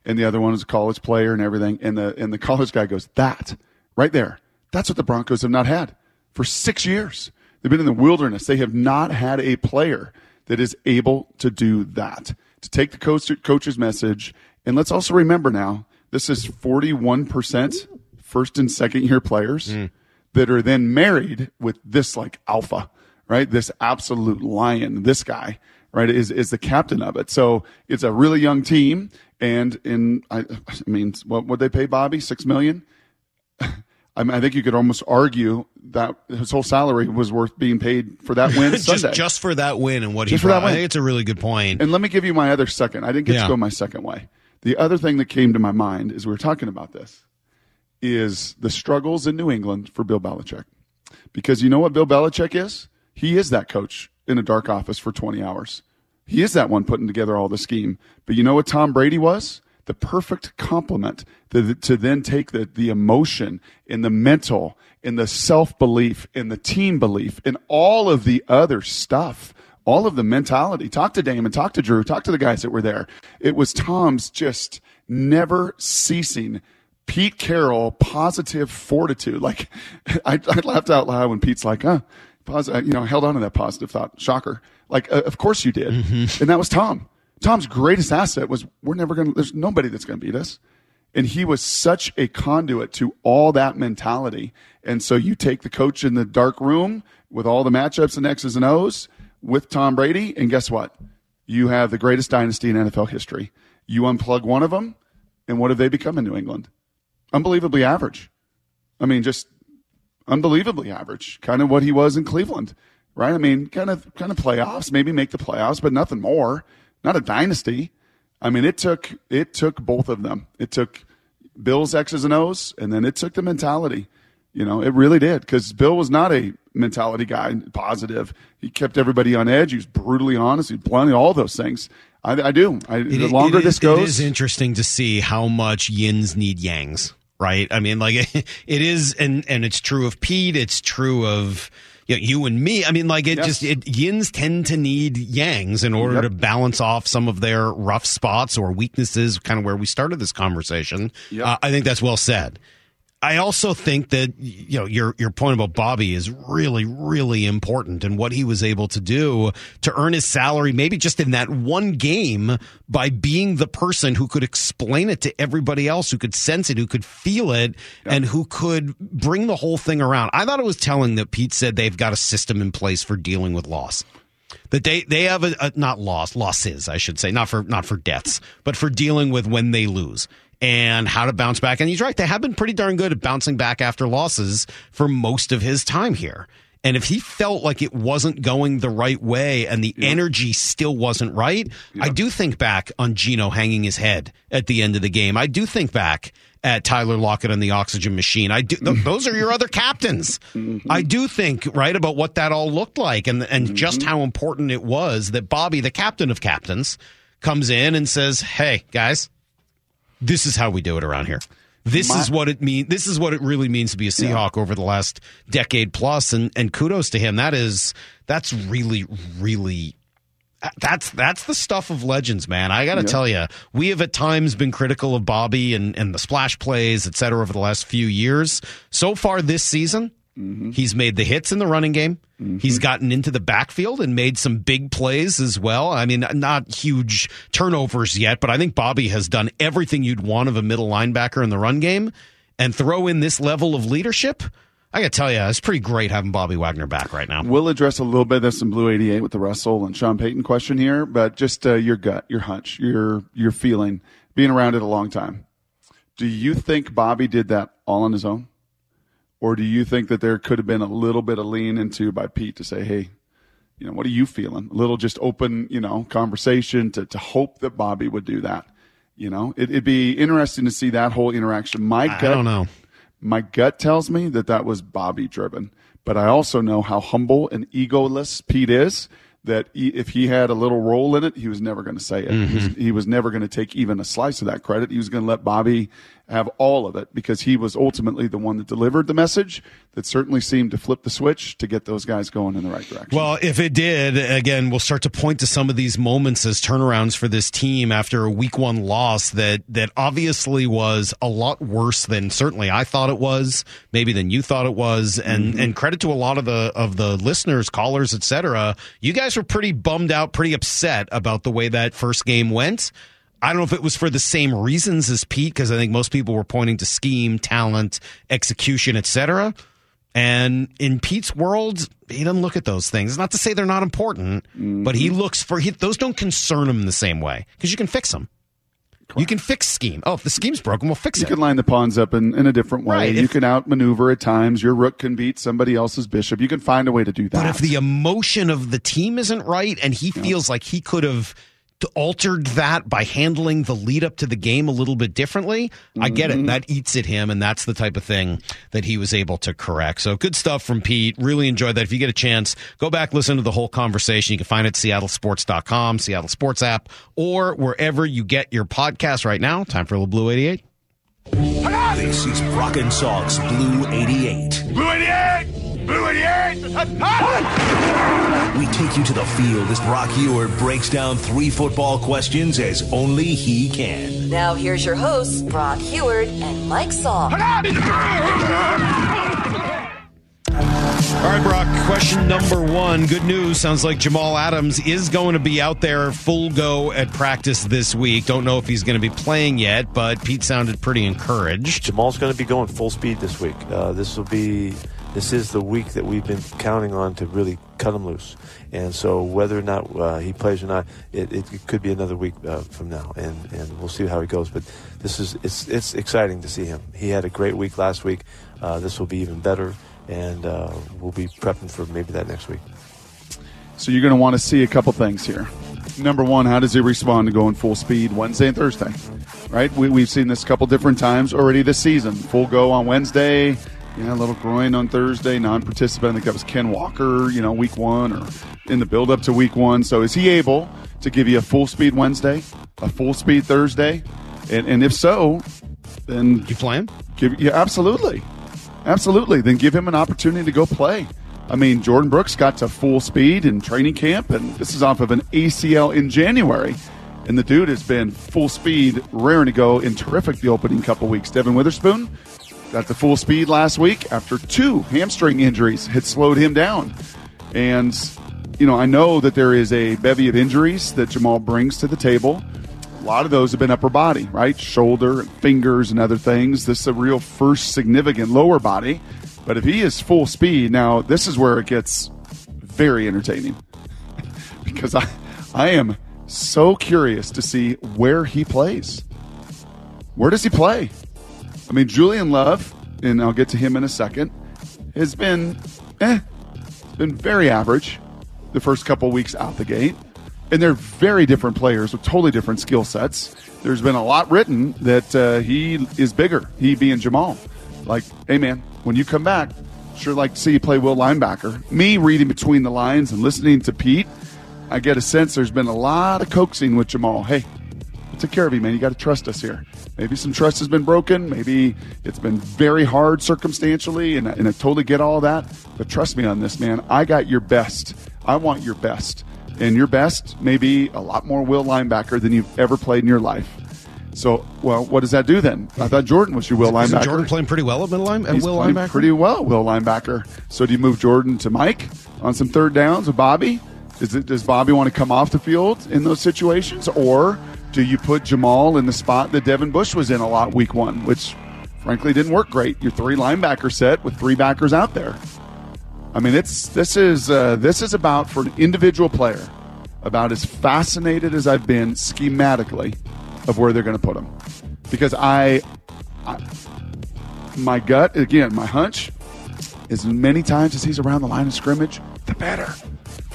Speaker 7: and the other one is a college player and everything. And the and the college guy goes, "That right there. That's what the Broncos have not had for six years. They've been in the wilderness. They have not had a player." That is able to do that, to take the coach, coach's message. And let's also remember now, this is 41% first and second year players mm. that are then married with this like alpha, right? This absolute lion, this guy, right, is, is the captain of it. So it's a really young team. And in, I, I mean, what would they pay Bobby? Six million? I, mean, I think you could almost argue that his whole salary was worth being paid for that win
Speaker 6: just
Speaker 7: Sunday.
Speaker 6: just for that win and what
Speaker 7: Just
Speaker 6: he
Speaker 7: for that
Speaker 6: brought. I
Speaker 7: win.
Speaker 6: think it's a really good point.
Speaker 7: And let me give you my other second. I didn't get
Speaker 6: Yeah.
Speaker 7: to go my second way. The other thing that came to my mind as we were talking about this is the struggles in New England for Bill Belichick. Because you know what Bill Belichick is? He is that coach in a dark office for 20 hours. He is that one putting together all the scheme. But you know what Tom Brady was? The perfect complement to, to then take the, the emotion and the mental and the self belief and the team belief and all of the other stuff, all of the mentality. Talk to Damon, talk to Drew, talk to the guys that were there. It was Tom's just never ceasing Pete Carroll positive fortitude. Like I, I laughed out loud when Pete's like, huh, you know, I held on to that positive thought. Shocker. Like, uh, of course you did. And that was Tom. Tom's greatest asset was we're never going to, there's nobody that's going to beat us. And he was such a conduit to all that mentality. And so you take the coach in the dark room with all the matchups and X's and O's with Tom Brady. And guess what? You have the greatest dynasty in NFL history. You unplug one of them, and what have they become in New England? Unbelievably average. I mean, just unbelievably average. Kind of what he was in Cleveland, right? I mean, kind of kind of playoffs, maybe make the playoffs, but nothing more. Not a dynasty. I mean, it took it took both of them. It took Bill's X's and O's, and then it took the mentality. You know, it really did because Bill was not a mentality guy, positive. He kept everybody on edge. He was brutally honest. He was blunt. All those things. I, I do. I, the longer
Speaker 6: it
Speaker 7: this
Speaker 6: is-
Speaker 7: goes,
Speaker 6: it is interesting to see how much yins need yangs, right? I mean, like it is, and and it's true of Pete. It's true of you, know, you and me. I mean, like it
Speaker 7: Yes.
Speaker 6: just it, yins tend to need yangs in order
Speaker 7: Yep.
Speaker 6: to balance off some of their rough spots or weaknesses. Kind of where we started this conversation.
Speaker 7: Yep.
Speaker 6: Uh, I think that's well said. I also think that you know your your point about Bobby is really really important and what he was able to do to earn his salary maybe just in that one game by being the person who could explain it to everybody else who could sense it who could feel it and who could bring the whole thing around. I thought it was telling that Pete said they've got a system in place for dealing with loss. that they they have a, a not loss losses I should say not for not for deaths but for dealing with when they lose and how to bounce back. And he's right; they have been pretty darn good at bouncing back after losses for most of his time here. And if he felt like it wasn't going the right way and the energy still wasn't right, I do think back on Geno hanging his head at the end of the game. I do think back at Tyler Lockett and the oxygen machine. I do. th- those are your other captains. Mm-hmm. I do think right about what that all looked like and and mm-hmm. just how important it was that Bobby, the captain of captains, comes in and says, "Hey guys, this is how we do it around here." This
Speaker 7: My-
Speaker 6: is what it mean. This is what it really means to be a Seahawk over the last decade plus, and and kudos to him. That is that's really really that's that's the stuff of legends, man. I got to
Speaker 7: Yeah.
Speaker 6: tell you, we have at times been critical of Bobby and and the splash plays, et cetera, over the last few years. So far this season, mm-hmm. he's made the hits in the running game. He's gotten into the backfield and made some big plays as well. I mean, not huge turnovers yet, but I think Bobby has done everything you'd want of a middle linebacker in the run game. And throw in this level of leadership. I got to tell you, it's pretty great having Bobby Wagner back right now.
Speaker 7: We'll address a little bit of some Blue 88 with the Russell and Sean Payton question here, but just uh, your gut, your hunch, your your feeling, being around it a long time. Do you think Bobby did that all on his own? Or do you think that there could have been a little bit of lean into by Pete to say, hey, you know, what are you feeling? A little just open, you know, conversation to, to hope that Bobby would do that. You know, it, it'd be interesting to see that whole interaction. My
Speaker 6: I
Speaker 7: gut,
Speaker 6: don't know.
Speaker 7: my gut tells me that that was Bobby driven, but I also know how humble and egoless Pete is. That he, if he had a little role in it, he was never going to say it. Mm-hmm. He, was, he was never going to take even a slice of that credit. He was going to let Bobby have all of it because he was ultimately the one that delivered the message that certainly seemed to flip the switch to get those guys going in the right direction.
Speaker 6: Well, if it did, again, we'll start to point to some of these moments as turnarounds for this team after a week one loss that that obviously was a lot worse than certainly I thought it was, maybe than you thought it was, and mm-hmm. and credit to a lot of the of the listeners, callers, etc. You guys were pretty bummed out, pretty upset about the way that first game went. I don't know if it was for the same reasons as Pete, because I think most people were pointing to scheme, talent, execution, etc. And in Pete's world, he doesn't look at those things. Not to say they're not important, but he mm-hmm. looks for he, those don't concern him the same way because you can fix them. You can fix scheme. Oh, if the scheme's broken, we'll fix
Speaker 7: you
Speaker 6: it.
Speaker 7: You can line the pawns up in, in a different way.
Speaker 6: Right,
Speaker 7: you
Speaker 6: if-
Speaker 7: can outmaneuver at times. Your rook can beat somebody else's bishop. You can find a way to do that.
Speaker 6: But if the emotion of the team isn't right and he feels like he could have altered that by handling the lead up to the game a little bit differently, I get
Speaker 7: Mm-hmm.
Speaker 6: it. That eats at him, and that's the type of thing that he was able to correct. So good stuff from Pete. Really enjoyed that. If you get a chance, go back, listen to the whole conversation. You can find it at seattlesports.com, Seattle Sports app, or wherever you get your podcast right now. Time for a little Blue 88.
Speaker 1: This is Brock and Salk's Blue 88.
Speaker 11: Blue 88! Blue 88!
Speaker 1: We take you to the field as Brock Huard breaks down three football questions as only he can.
Speaker 3: Now here's your hosts, Brock Huard and Mike Salk.
Speaker 6: All right, Brock, question number one. Good news. Sounds like Jamal Adams is going to be out there full go at practice this week. Don't know if he's going to be playing yet, but Pete sounded pretty encouraged.
Speaker 9: Jamal's going to be going full speed this week. Uh, this will be this is the week that we've been counting on to really cut him loose. And so whether or not uh, he plays or not, it, it, could be another week uh, from now, and, and we'll see how he goes. But this is it's it's exciting to see him. He had a great week last week. Uh, this will be even better, and uh, we'll be prepping for maybe that next week.
Speaker 7: So you're going to want to see a couple things here. Number one, how does he respond to going full speed Wednesday and Thursday? Right? We, we've seen this a couple different times already this season. Full go on Wednesday, yeah, a little groin on Thursday, non-participant. I think that was Ken Walker, you know, week one or in the build-up to week one. So is he able to give you a full speed Wednesday, a full speed Thursday? And, and if so, then
Speaker 6: you play him?
Speaker 7: Give, yeah, absolutely. Absolutely. Then give him an opportunity to go play. I mean, Jordyn Brooks got to full speed in training camp, and this is off of an ACL in January. And the dude has been full speed, raring to go, and terrific the opening couple weeks. Devon Witherspoon got to full speed last week after two hamstring injuries had slowed him down. And, you know, I know that there is a bevy of injuries that Jamal brings to the table. A lot of those have been upper body, right? Shoulder, fingers, and other things. This is a real first significant lower body. But if he is full speed, now this is where it gets very entertaining. because I, I am so curious to see where he plays. Where does he play? I mean, Julian Love, and I'll get to him in a second, has been, eh, been very average the first couple weeks out the gate. And they're very different players with totally different skill sets. There's been a lot written that uh, he is bigger, he being Jamal. Like, hey, man, when you come back, sure like to see you play Will linebacker. Me reading between the lines and listening to Pete, I get a sense there's been a lot of coaxing with Jamal. Hey, we'll take care of you, man. You got to trust us here. Maybe some trust has been broken. Maybe it's been very hard circumstantially, and, and I totally get all that. But trust me on this, man. I got your best. I want your best. And your best may be a lot more will linebacker than you've ever played in your life. So, well, what does that do then? I thought Jordan was your will
Speaker 6: Isn't
Speaker 7: linebacker.
Speaker 6: Jordan playing pretty well at middle line?
Speaker 7: He's
Speaker 6: will linebacker?
Speaker 7: pretty well, will linebacker. So do you move Jordan to Mike on some third downs with Bobby? Is it, does Bobby want to come off the field in those situations, or do you put Jamal in the spot that Devin Bush was in a lot week one, which frankly didn't work great? Your three linebacker set with three backers out there. I mean, it's this is uh, this is about for an individual player about as fascinated as I've been schematically of where they're going to put him, because I, I my gut again, my hunch as many times as he's around the line of scrimmage, the better.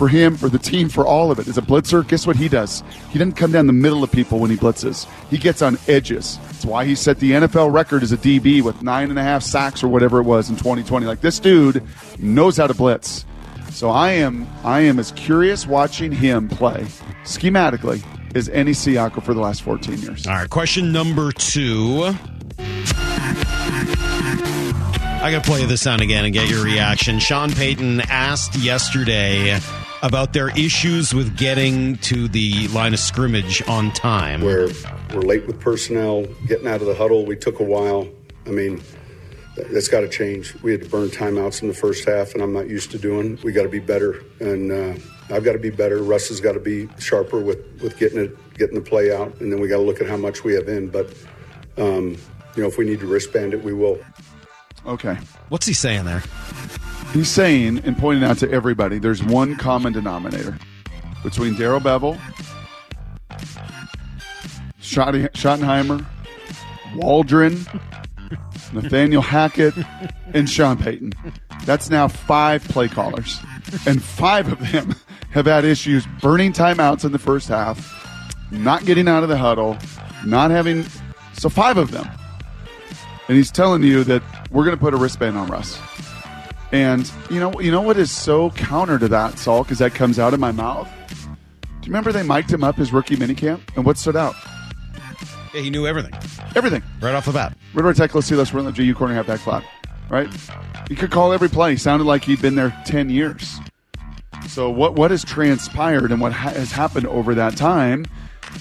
Speaker 7: For him, for the team, for all of it. As a blitzer, guess what he does? He doesn't come down the middle of people when he blitzes. He gets on edges. That's why he set the NFL record as a DB with nine and a half sacks or whatever it was in 2020. Like this dude knows how to blitz. So I am I am as curious watching him play schematically as any Seahawk for the last 14 years.
Speaker 6: All right, question number two. I got to play this sound again and get your reaction. Sean Payton asked yesterday about their issues with getting to the line of scrimmage on time.
Speaker 10: Where we're late with personnel, getting out of the huddle. We took a while. I mean, that's got to change. We had to burn timeouts in the first half, and I'm not used to doing. We got to be better, and uh, I've got to be better. Russ has got to be sharper with with getting it, getting the play out, and then we got to look at how much we have in. But um, you know, if we need to wristband it, we will.
Speaker 7: Okay.
Speaker 6: What's he saying there?
Speaker 7: He's saying and pointing out to everybody there's one common denominator between Darrell Bevell, Schott- Schottenheimer, Waldron, Nathaniel Hackett, and Sean Payton. That's now five play callers. And five of them have had issues burning timeouts in the first half, not getting out of the huddle, not having. So, five of them. And he's telling you that we're going to put a wristband on Russ. And you know, you know what is so counter to that, Salk, because that comes out of my mouth. Do you remember they mic'd him up his rookie minicamp, and what stood out?
Speaker 6: Yeah, he knew everything.
Speaker 7: Everything.
Speaker 6: Right off the bat.
Speaker 7: Ridward Tech, let's see, let's run the GU corner half back flat. Right? He could call every play. He sounded like he'd been there 10 years. So what what has transpired and what ha- has happened over that time?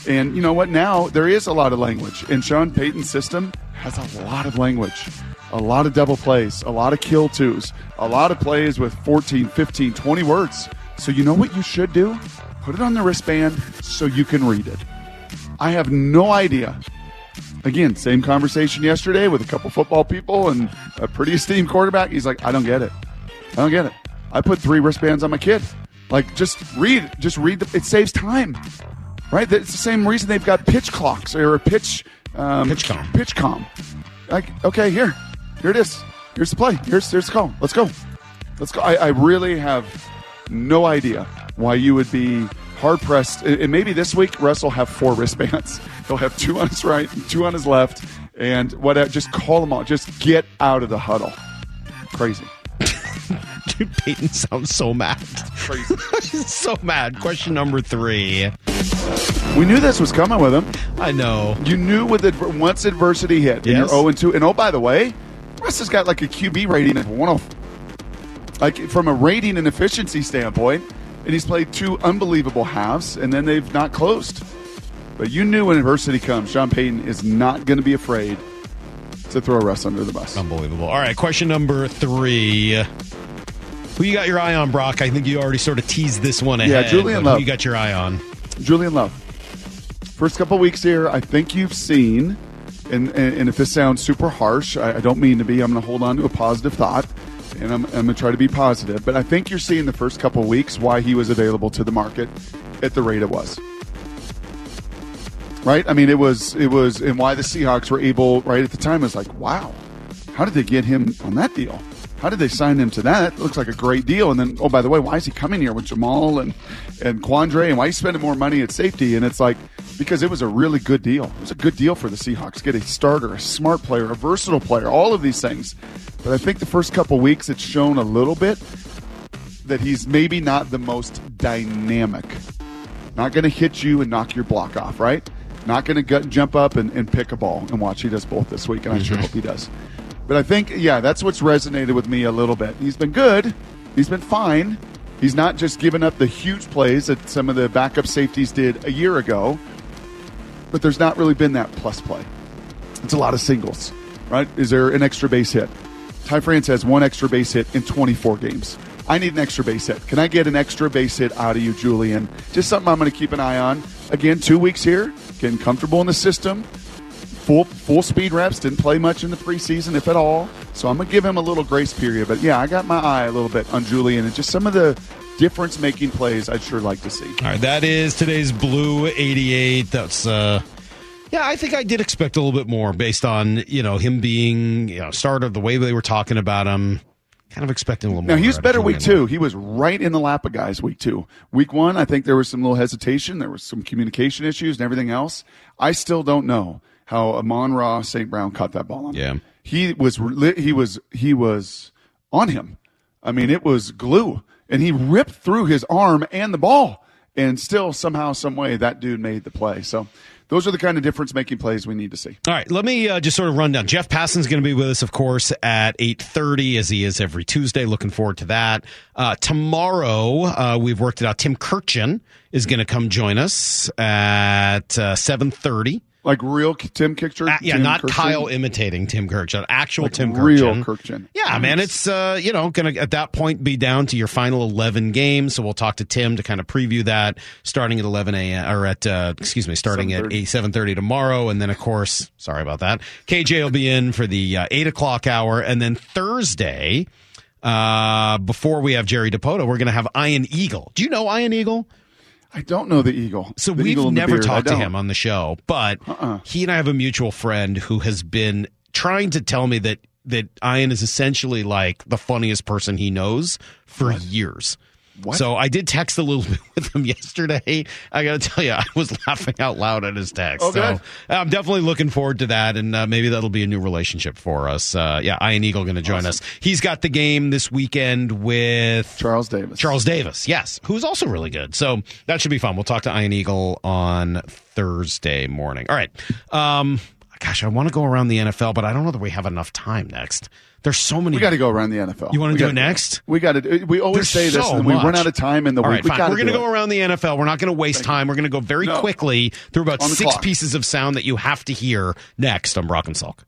Speaker 7: And you know what? Now there is a lot of language, and Sean Payton's system has a lot of language, a lot of double plays, a lot of kill twos, a lot of plays with 14, 15, 20 words. So you know what you should do? Put it on the wristband so you can read it. I have no idea. Again, same conversation yesterday with a couple football people and a pretty esteemed quarterback. He's like, I don't get it. I don't get it. I put three wristbands on my kid. Like, just read, just read. The, it saves time, right? It's the same reason they've got pitch clocks or a pitch um,
Speaker 6: Pitch com.
Speaker 7: Pitch com. Like, okay, here, here it is. Here's the play. Here's here's the call. Let's go. Let's go. I, I really have no idea why you would be hard pressed. And maybe this week Russ will have four wristbands. He'll have two on his right, two on his left, and whatever. Uh, just call them all. Just get out of the huddle. Crazy.
Speaker 6: Dude, Payton sounds so mad.
Speaker 7: Crazy.
Speaker 6: He's so mad. Question number three.
Speaker 7: We knew this was coming with him.
Speaker 6: I know.
Speaker 7: You knew with it once adversity hit, and you're 0 and 2. And oh, by the way, Russ has got like a QB rating of 105. Like from a rating and efficiency standpoint, and he's played two unbelievable halves, and then they've not closed. But you knew when adversity comes, Sean Payton is not going to be afraid to throw Russ under the bus.
Speaker 6: Unbelievable. All right, question number three. Who you got your eye on, Brock? I think you already sort of teased this one ahead.
Speaker 7: Yeah,
Speaker 6: Julian
Speaker 7: Love.
Speaker 6: Who you got your eye on?
Speaker 7: Julian Love. First couple weeks here, I think you've seen, and, and, and if this sounds super harsh, I, I don't mean to be, I'm going to hold on to a positive thought. and I'm, I'm going to try to be positive, but I think you're seeing the first couple weeks why he was available to the market at the rate it was. Right? I mean, it was, it was, and why the Seahawks were able, right at the time, was like, wow, how did they get him on that deal? How did they sign him to that? That looks like a great deal. And then, oh, by the way, why is he coming here with Jamal and, and Quandre? And why are you spending more money at safety? And it's like, because it was a really good deal. It was a good deal for the Seahawks. Get a starter, a smart player, a versatile player, all of these things. But I think the first couple weeks it's shown a little bit that he's maybe not the most dynamic. Not going to hit you and knock your block off, right? Not going to jump up and, and, pick a ball and watch. He does both this week, and I sure mm-hmm. hope he does. But I think, yeah, that's what's resonated with me a little bit. He's been good. He's been fine. He's not just giving up the huge plays that some of the backup safeties did a year ago, but there's not really been that plus play. It's a lot of singles, right? Is there an extra base hit? Ty France has one extra base hit in 24 games. I need an extra base hit. Can I get an extra base hit out of you, Julian? Just something I'm going to keep an eye on. Again, two weeks here, getting comfortable in the system. Full full speed reps. Didn't play much in the preseason, if at all. So I'm gonna give him a little grace period. But yeah, I got my eye a little bit on Julian and just some of the difference making plays I'd sure like to see.
Speaker 6: All right, that is today's blue 88. That's uh yeah, I think I did expect a little bit more based on, you know, him being, you know, starter, the way they were talking about him. Kind of expecting a little more.
Speaker 7: Now, he was better week two. He was right in the lap of guys week two. Week one, I think there was some little hesitation. There was some communication issues and everything else. I still don't know how Amon Ra St. Brown caught that ball on.
Speaker 6: Yeah.
Speaker 7: He was, he was, he was on him. I mean, it was glue and he ripped through his arm and the ball and still somehow, some way that dude made the play. So those are the kind of difference making plays we need to see.
Speaker 6: All right, let me uh, just sort of run down. Jeff Passan's going to be with us, of course, at eight thirty, as he is every Tuesday. Looking forward to that. Uh, tomorrow, uh, we've worked it out. Tim Kurkjian is going to come join us at uh, seven thirty.
Speaker 7: Like real Tim Kurkjian?
Speaker 6: Uh, yeah,
Speaker 7: Tim
Speaker 6: not? Kyle imitating Tim Kurkjian. Actual
Speaker 7: Like
Speaker 6: Tim
Speaker 7: real.
Speaker 6: Yeah,
Speaker 7: Nice.
Speaker 6: man, it's uh, you know going to at that point be down to your final eleven games. So we'll talk to Tim to kind of preview that starting at eleven a.m. or at uh, excuse me, starting at
Speaker 7: 7:30.
Speaker 6: eight seven thirty tomorrow, and then of course, sorry about that. KJ will be in for the uh, eight o'clock hour, and then Thursday. Uh, before we have Jerry Dipoto, we're going to have Ian Eagle. Do you know Ian Eagle?
Speaker 7: I don't know the Eagle.
Speaker 6: So
Speaker 7: The
Speaker 6: we've
Speaker 7: Eagle
Speaker 6: never talked to him on the show, but
Speaker 7: Uh-uh.
Speaker 6: he and I have a mutual friend who has been trying to tell me that that Ian is essentially like the funniest person he knows for years.
Speaker 7: What?
Speaker 6: So I did text a little bit with him yesterday. I got to tell you, I was laughing out loud at his text.
Speaker 7: Oh,
Speaker 6: so. I'm definitely looking forward to that, and uh, maybe that'll be a new relationship for us. Uh, yeah, Ian Eagle going to join us. He's got the game this weekend with
Speaker 7: Charles Davis.
Speaker 6: Charles Davis, yes, who's also really good. So that should be fun. We'll talk to Ian Eagle on Thursday morning. All right. Um, gosh, I want to go around the NFL, but I don't know that we have enough time next. There's so many.
Speaker 7: We got to go around the NFL.
Speaker 6: You wanna
Speaker 7: We
Speaker 6: do
Speaker 7: gotta-
Speaker 6: it next?
Speaker 7: We got to. Uh, we always
Speaker 6: There's
Speaker 7: say this,
Speaker 6: so
Speaker 7: and we run out of time in the
Speaker 6: All
Speaker 7: week.
Speaker 6: right,
Speaker 7: we
Speaker 6: fine. We're going to go
Speaker 7: it.
Speaker 6: around the NFL. We're not going to waste time. We're going to go very
Speaker 7: No.
Speaker 6: quickly through about six
Speaker 7: clock.
Speaker 6: pieces of sound that you have to hear next on Brock and Salk.